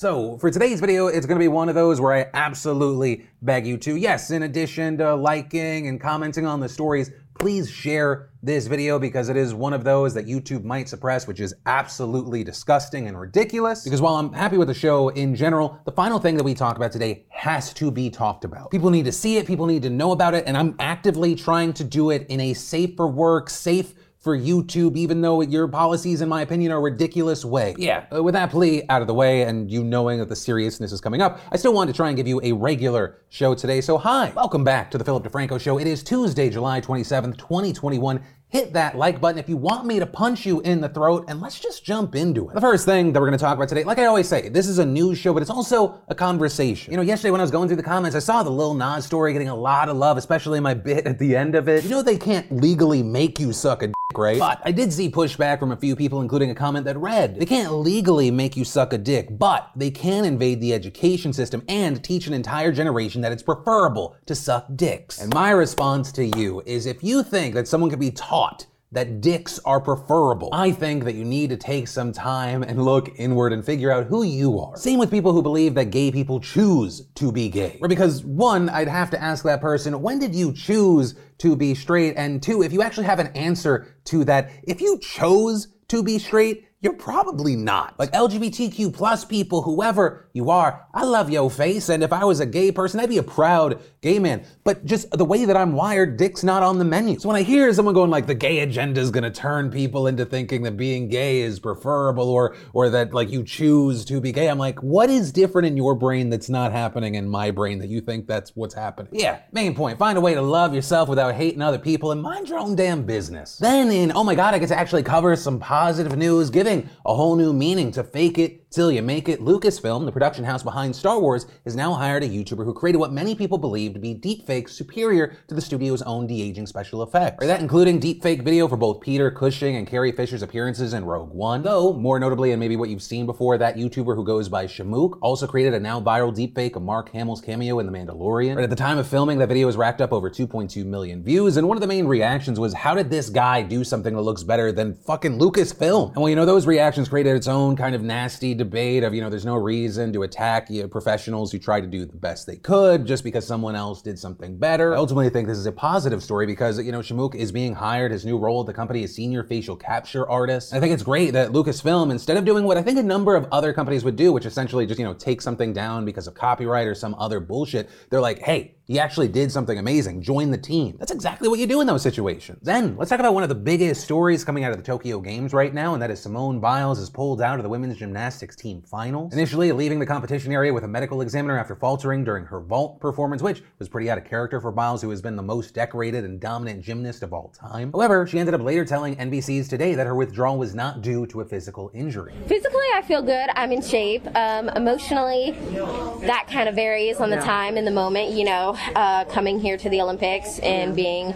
So, for today's video, it's gonna be one of those where I absolutely beg you to, yes, in addition to liking and commenting on the stories, please share this video because it is one of those that YouTube might suppress, which is absolutely disgusting and ridiculous. Because while I'm happy with the show in general, the final thing that we talk about today has to be talked about. People need to see it, people need to know about it, and I'm actively trying to do it in a safe for work, safe for YouTube, even though your policies, in my opinion, are ridiculous way. Yeah, uh, with that plea out of the way and you knowing that the seriousness is coming up, I still want to try and give you a regular show today. So, hi, welcome back to the Philip DeFranco Show. It is Tuesday, July 27th, 2021 hit that like button if you want me to punch you in the throat, and let's just jump into it. The first thing that we're gonna talk about today, like I always say, this is a news show, but it's also a conversation. You know, yesterday when I was going through the comments, I saw the Lil Nas story getting a lot of love, especially my bit at the end of it. You know, they can't legally make you suck a right? But I did see pushback from a few people, including a comment that read, they can't legally make you suck a dick, but they can invade the education system and teach an entire generation that it's preferable to suck dicks. And my response to you is if you think that someone can be taught taught that dicks are preferable. I think that you need to take some time and look inward and figure out who you are. Same with people who believe that gay people choose to be gay. Or because one, I'd have to ask that person, when did you choose to be straight? And two, if you actually have an answer to that, if you chose to be straight, you're probably not. Like LGBTQ plus people, whoever you are, I love your face. And if I was a gay person, I'd be a proud gay man. But just the way that I'm wired, dick's not on the menu. So when I hear someone going like the gay agenda is gonna turn people into thinking that being gay is preferable or or that like you choose to be gay, I'm like, what is different in your brain that's not happening in my brain that you think that's what's happening? Yeah, main point. Find a way to love yourself without hating other people and mind your own damn business. Then in, oh my god, I get to actually cover some positive news, giving a whole new meaning to fake it Till you make it, Lucasfilm, the production house behind Star Wars, has now hired a YouTuber who created what many people believe to be deepfakes superior to the studio's own de-aging special effects. Or that including deepfake video for both Peter Cushing and Carrie Fisher's appearances in Rogue One. Though, more notably, and maybe what you've seen before, that YouTuber who goes by Shamook also created a now viral deepfake of Mark Hamill's cameo in The Mandalorian. But at the time of filming, that video was racked up over 2.2 million views, and one of the main reactions was, how did this guy do something that looks better than fucking Lucasfilm? And well, you know, those reactions created its own kind of nasty debate of, you know, there's no reason to attack you know, professionals who try to do the best they could just because someone else did something better. I ultimately think this is a positive story because, you know, Shamook is being hired. His new role at the company is senior facial capture artist. I think it's great that Lucasfilm, instead of doing what I think a number of other companies would do, which essentially just, you know, take something down because of copyright or some other bullshit, they're like, hey, he actually did something amazing. Join the team. That's exactly what you do in those situations. Then, let's talk about one of the biggest stories coming out of the Tokyo Games right now, and that is Simone Biles is pulled out of the women's gymnastics team finals. Initially leaving the competition area with a medical examiner after faltering during her vault performance, which was pretty out of character for Biles, who has been the most decorated and dominant gymnast of all time. However, she ended up later telling NBC's Today that her withdrawal was not due to a physical injury. Physically, I feel good. I'm in shape. Um, emotionally, that kind of varies on the time and the moment, you know uh, coming here to the Olympics and being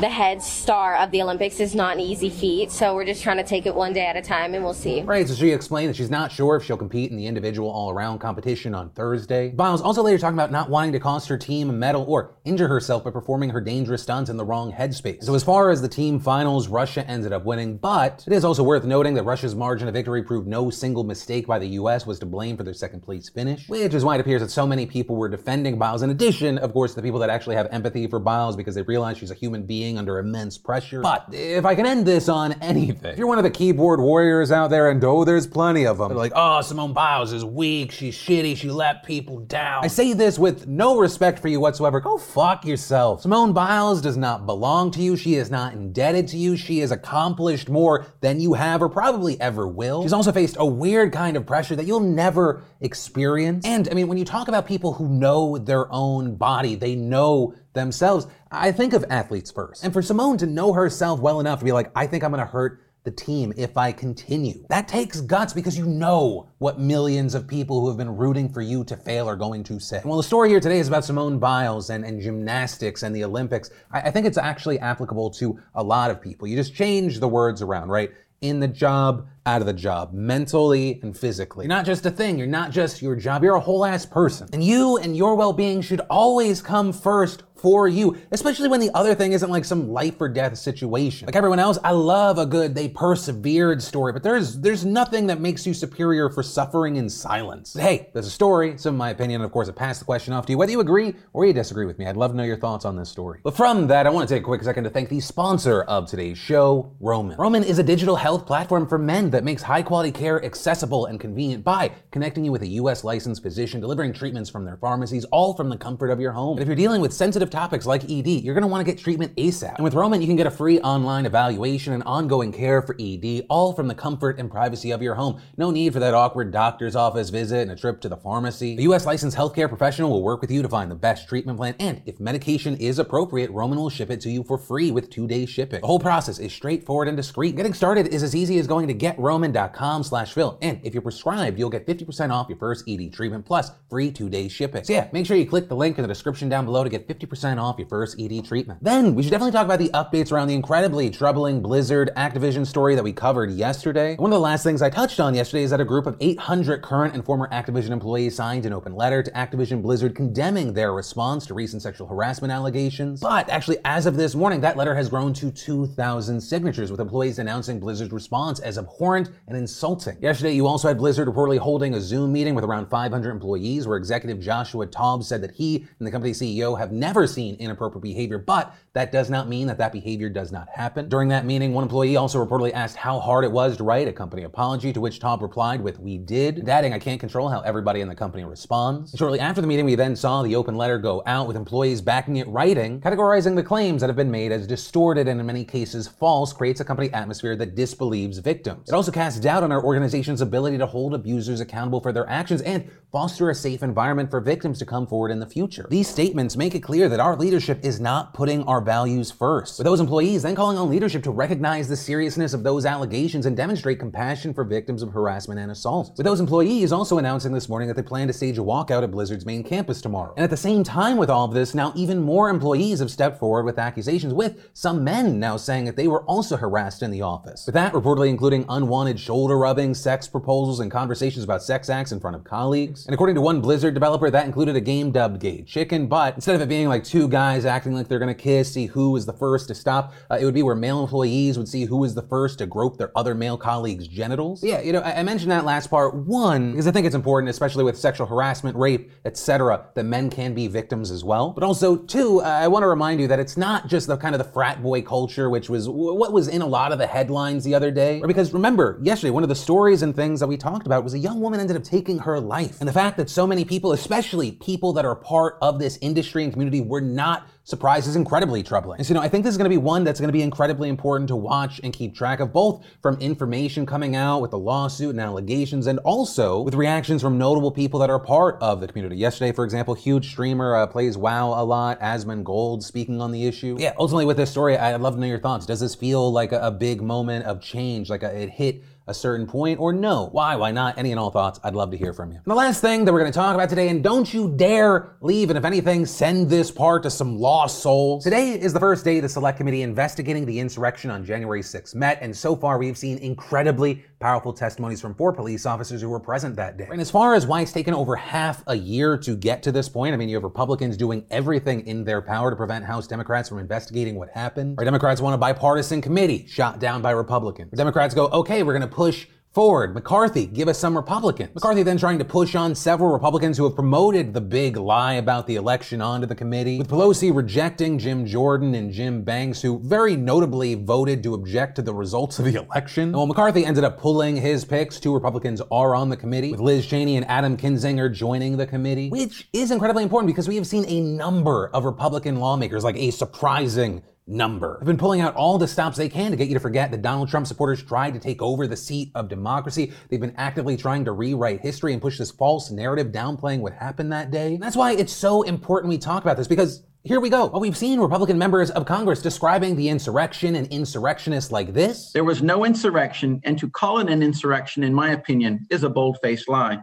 the head star of the Olympics is not an easy feat. So we're just trying to take it one day at a time and we'll see. Right. So she explained that she's not sure if she'll compete in the individual all around competition on Thursday. Biles also later talking about not wanting to cost her team a medal or injure herself by performing her dangerous stunts in the wrong headspace. So as far as the team finals, Russia ended up winning, but it is also worth noting that Russia's margin of victory proved no single mistake by the US was to blame for their second place finish, which is why it appears that so many people were defending Biles in addition of course, the people that actually have empathy for Biles because they realize she's a human being under immense pressure. But if I can end this on anything, if you're one of the keyboard warriors out there, and oh, there's plenty of them, they're like, oh, Simone Biles is weak, she's shitty, she let people down. I say this with no respect for you whatsoever. Go fuck yourself. Simone Biles does not belong to you. She is not indebted to you. She has accomplished more than you have or probably ever will. She's also faced a weird kind of pressure that you'll never experience. And I mean, when you talk about people who know their own body, they know themselves. I think of athletes first. And for Simone to know herself well enough to be like, I think I'm gonna hurt the team if I continue. That takes guts because you know what millions of people who have been rooting for you to fail are going to say. Well, the story here today is about Simone Biles and, and gymnastics and the Olympics. I, I think it's actually applicable to a lot of people. You just change the words around, right? In the job, out of the job, mentally and physically. You're not just a thing, you're not just your job, you're a whole ass person. And you and your well being should always come first for you, especially when the other thing isn't like some life or death situation. Like everyone else, I love a good they persevered story, but there's there's nothing that makes you superior for suffering in silence. But hey, there's a story, so in my opinion, of course, I pass the question off to you, whether you agree or you disagree with me. I'd love to know your thoughts on this story. But from that, I want to take a quick second to thank the sponsor of today's show, Roman. Roman is a digital health platform for men that makes high quality care accessible and convenient by connecting you with a US licensed physician, delivering treatments from their pharmacies, all from the comfort of your home. And if you're dealing with sensitive topics like ED, you're going to want to get treatment ASAP. And with Roman, you can get a free online evaluation and ongoing care for ED, all from the comfort and privacy of your home. No need for that awkward doctor's office visit and a trip to the pharmacy. A US licensed healthcare professional will work with you to find the best treatment plan, and if medication is appropriate, Roman will ship it to you for free with two day shipping. The whole process is straightforward and discreet. Getting started is as easy as going to getroman.com slash Phil. And if you're prescribed, you'll get 50% off your first ED treatment plus free two day shipping. So yeah, make sure you click the link in the description down below to get 50% off your first ED treatment. Then we should definitely talk about the updates around the incredibly troubling Blizzard Activision story that we covered yesterday. One of the last things I touched on yesterday is that a group of 800 current and former Activision employees signed an open letter to Activision Blizzard condemning their response to recent sexual harassment allegations. But actually, as of this morning, that letter has grown to 2,000 signatures, with employees announcing Blizzard's response as abhorrent and insulting. Yesterday, you also had Blizzard reportedly holding a Zoom meeting with around 500 employees, where executive Joshua Taub said that he and the company CEO have never seen inappropriate behavior, but that does not mean that that behavior does not happen. During that meeting, one employee also reportedly asked how hard it was to write a company apology, to which Taub replied with, We did, adding, I can't control how everybody in the company responds. Shortly after the meeting, we then saw the open letter go out with employees backing it writing, categorizing the claims that have been made as distorted and in many cases false, creates a company atmosphere that disbelieves victims. It also casts doubt on our organization's ability to hold abusers accountable for their actions and foster a safe environment for victims to come forward in the future. These statements make it clear that our leadership is not putting our values first. With those employees then calling on leadership to recognize the seriousness of those allegations and demonstrate compassion for victims of harassment and assault. With those employees also announcing this morning that they plan to stage a walkout at Blizzard's main campus tomorrow. And at the same time with all of this, now even more employees have stepped forward with accusations, with some men now saying that they were also harassed in the office. With that reportedly including unwanted shoulder rubbing, sex proposals, and conversations about sex acts in front of colleagues. And according to one Blizzard developer, that included a game dubbed Gay Chicken, but instead of it being like two guys acting like they're gonna kiss, see who is the first to stop, uh, it would be where male employees would see who was the first to grope their other male colleagues' genitals. Yeah, you know, I, I mentioned that last part, one, because I think it's important, especially with sexual harassment, rape, etc., that men can be victims as well. But also, two, I want to remind you that it's not just the kind of the frat boy culture, which was what was in a lot of the headlines the other day. Because remember, yesterday, one of the stories and things that we talked about was a young woman ended up taking her life. And the fact that so many people, especially people that are part of this industry and community, were not surprise is incredibly troubling. And so, you know, I think this is going to be one that's going to be incredibly important to watch and keep track of, both from information coming out with the lawsuit and allegations, and also with reactions from notable people that are part of the community. Yesterday, for example, huge streamer uh, plays WoW a lot, Asmongold, speaking on the issue. Yeah, ultimately with this story, I'd love to know your thoughts. Does this feel like a, a big moment of change, like a, it hit a certain point or no? Why? Why not? Any and all thoughts, I'd love to hear from you. And the last thing that we're going to talk about today, and don't you dare leave, and if anything, send this part to some lost souls. Today is the first day the Select Committee investigating the insurrection on January 6th met, and so far we've seen incredibly powerful testimonies from four police officers who were present that day. And as far as why it's taken over half a year to get to this point, I mean, you have Republicans doing everything in their power to prevent House Democrats from investigating what happened. Our Democrats want a bipartisan committee shot down by Republicans. Democrats go, okay, we're going to push Ford, McCarthy, give us some Republicans. McCarthy then trying to push on several Republicans who have promoted the big lie about the election onto the committee, with Pelosi rejecting Jim Jordan and Jim Banks, who very notably voted to object to the results of the election. Well, McCarthy ended up pulling his picks. Two Republicans are on the committee, with Liz Cheney and Adam Kinzinger joining the committee, which is incredibly important because we have seen a number of Republican lawmakers, like a surprising number. They've been pulling out all the stops they can to get you to forget that Donald Trump supporters tried to take over the seat of democracy. They've been actively trying to rewrite history and push this false narrative downplaying what happened that day. And that's why it's so important we talk about this because here we go. Well, we've seen Republican members of Congress describing the insurrection and insurrectionists like this. There was no insurrection, and to call it an insurrection, in my opinion, is a bold faced lie.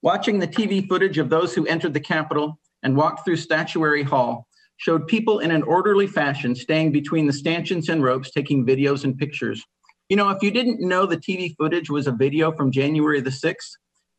Watching the TV footage of those who entered the Capitol and walked through Statuary Hall, showed people in an orderly fashion staying between the stanchions and ropes taking videos and pictures. You know, if you didn't know the TV footage was a video from January the 6th,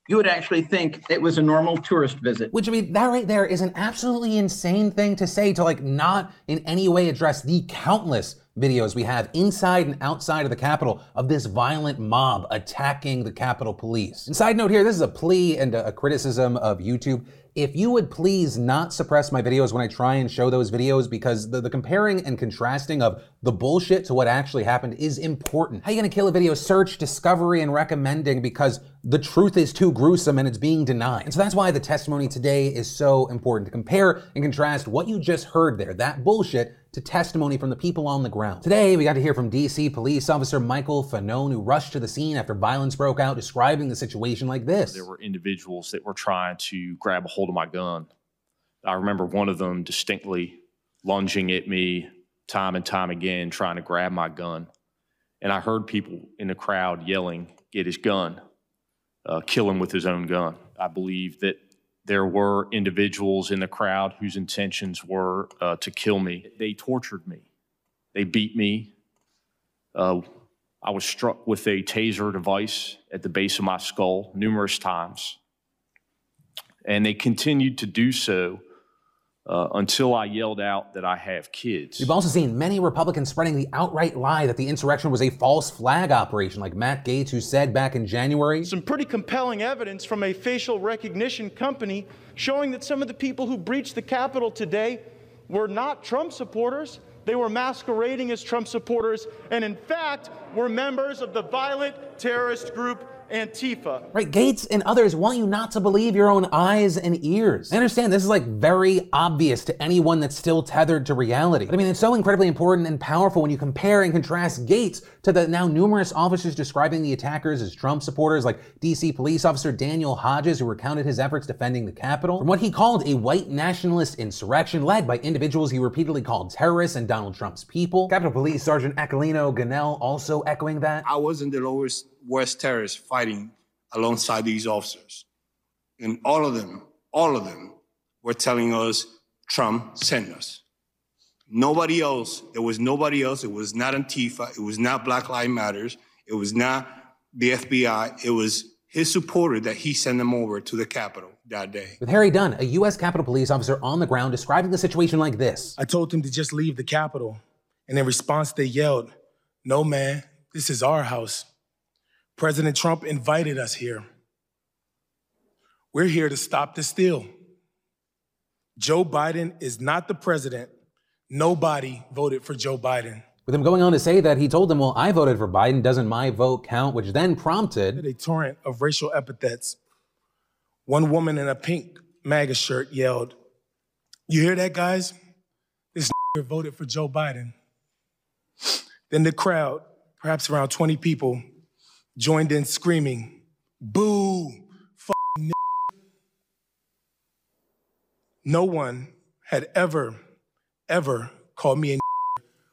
you would actually think it was a normal tourist visit. Which I mean, that right there is an absolutely insane thing to say to like not in any way address the countless videos we have inside and outside of the Capitol of this violent mob attacking the Capitol Police. And side note here, this is a plea and a criticism of YouTube if you would please not suppress my videos when I try and show those videos because the, the, comparing and contrasting of the bullshit to what actually happened is important. How are you gonna kill a video search, discovery, and recommending because the truth is too gruesome and it's being denied? And so that's why the testimony today is so important to compare and contrast what you just heard there, that bullshit, to testimony from the people on the ground. Today, we got to hear from DC police officer Michael Fanone, who rushed to the scene after violence broke out, describing the situation like this. There were individuals that were trying to grab a hold of my gun. I remember one of them distinctly lunging at me time and time again, trying to grab my gun. And I heard people in the crowd yelling, Get his gun, uh, kill him with his own gun. I believe that there were individuals in the crowd whose intentions were uh, to kill me. They tortured me. They beat me. Uh, I was struck with a taser device at the base of my skull numerous times. And they continued to do so uh, until I yelled out that I have kids. We've also seen many Republicans spreading the outright lie that the insurrection was a false flag operation, like Matt Gaetz, who said back in January. Some pretty compelling evidence from a facial recognition company showing that some of the people who breached the Capitol today were not Trump supporters. They were masquerading as Trump supporters, and in fact, were members of the violent terrorist group Antifa. Right, Gaetz and others want you not to believe your own eyes and ears. I understand this is like very obvious to anyone that's still tethered to reality. But I mean, it's so incredibly important and powerful when you compare and contrast Gaetz to the now numerous officers describing the attackers as Trump supporters, like DC police officer Daniel Hodges, who recounted his efforts defending the Capitol, from what he called a white nationalist insurrection led by individuals he repeatedly called terrorists and Donald Trump's people. Capitol Police Sergeant Aquilino Gonell also echoing that. I wasn't the lowest West terrorists fighting alongside these officers. And all of them, all of them were telling us Trump sent us. Nobody else, there was nobody else. It was not Antifa. It was not Black Lives Matters. It was not the FBI. It was his supporter that he sent them over to the Capitol that day. With Harry Dunn, a U.S. Capitol Police officer on the ground, describing the situation like this I told them to just leave the Capitol. And in response, they yelled, No, man, this is our house. President Trump invited us here. We're here to stop the steal. Joe Biden is not the president. Nobody voted for Joe Biden. With him going on to say that he told them, Well, I voted for Biden, doesn't my vote count? Which then prompted a torrent of racial epithets. One woman in a pink MAGA shirt yelled, You hear that, guys? This voted for Joe Biden. Then the crowd, perhaps around 20 people, joined in screaming, boo, n-. No one had ever, ever called me a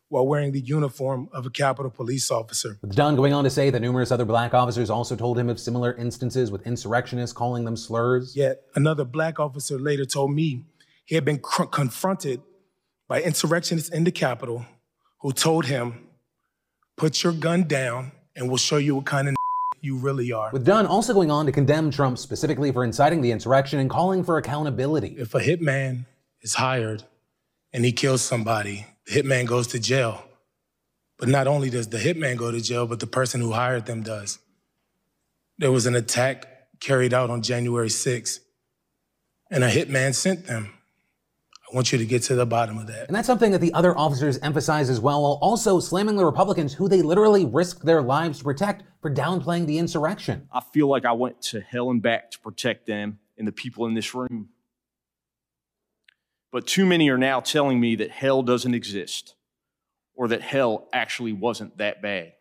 while wearing the uniform of a Capitol police officer. With Dunn going on to say that numerous other black officers also told him of similar instances with insurrectionists calling them slurs. Yet another black officer later told me he had been cr- confronted by insurrectionists in the Capitol who told him, put your gun down and we'll show you what kind of you really are. With Dunn also going on to condemn Trump specifically for inciting the insurrection and calling for accountability. If a hitman is hired and he kills somebody, the hitman goes to jail. But not only does the hitman go to jail, but the person who hired them does. There was an attack carried out on January 6th, and a hitman sent them. I want you to get to the bottom of that. And that's something that the other officers emphasize as well, while also slamming the Republicans who they literally risked their lives to protect for downplaying the insurrection. I feel like I went to hell and back to protect them and the people in this room. But too many are now telling me that hell doesn't exist or that hell actually wasn't that bad.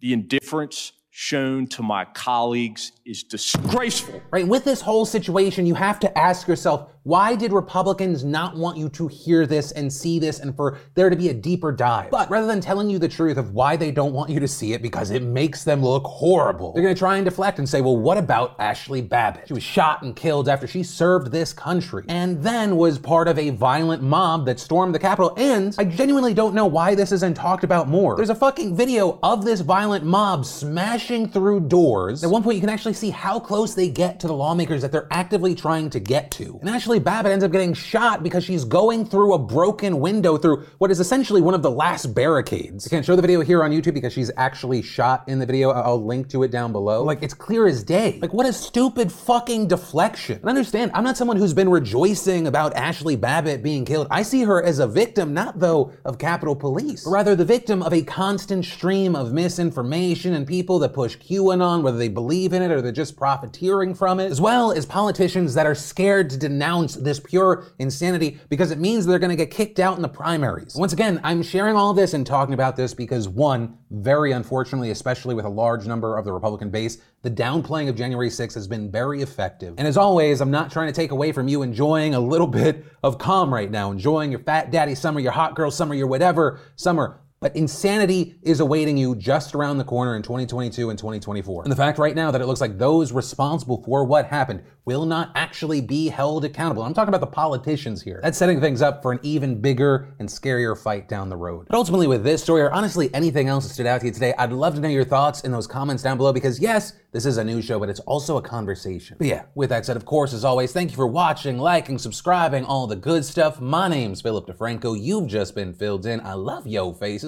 The indifference shown to my colleagues is disgraceful. Right, with this whole situation, you have to ask yourself why did Republicans not want you to hear this and see this and for there to be a deeper dive? But rather than telling you the truth of why they don't want you to see it because it makes them look horrible, they're gonna try and deflect and say, well, what about Ashley Babbitt? She was shot and killed after she served this country and then was part of a violent mob that stormed the Capitol. And I genuinely don't know why this isn't talked about more. There's a fucking video of this violent mob smashing through doors. At one point, you can actually see how close they get to the lawmakers that they're actively trying to get to. And Ashley Babbitt ends up getting shot because she's going through a broken window through what is essentially one of the last barricades. I can't show the video here on YouTube because she's actually shot in the video. I'll link to it down below. Like, it's clear as day. Like, what a stupid fucking deflection. And understand, I'm not someone who's been rejoicing about Ashley Babbitt being killed. I see her as a victim, not though of Capitol Police, but rather the victim of a constant stream of misinformation and people that push QAnon, whether they believe in it or they're just profiteering from it, as well as politicians that are scared to denounce this pure insanity because it means they're going to get kicked out in the primaries. Once again, I'm sharing all this and talking about this because one, very unfortunately, especially with a large number of the Republican base, the downplaying of January 6th has been very effective. And as always, I'm not trying to take away from you enjoying a little bit of calm right now, enjoying your fat daddy summer, your hot girl summer, your whatever summer. But insanity is awaiting you just around the corner in 2022 and 2024. And the fact right now that it looks like those responsible for what happened will not actually be held accountable. I'm talking about the politicians here. That's setting things up for an even bigger and scarier fight down the road. But ultimately, with this story, or honestly anything else that stood out to you today, I'd love to know your thoughts in those comments down below because yes, this is a news show, but it's also a conversation. But yeah, with that said, of course, as always, thank you for watching, liking, subscribing, all the good stuff. My name's Philip DeFranco. You've just been filled in. I love yo faces,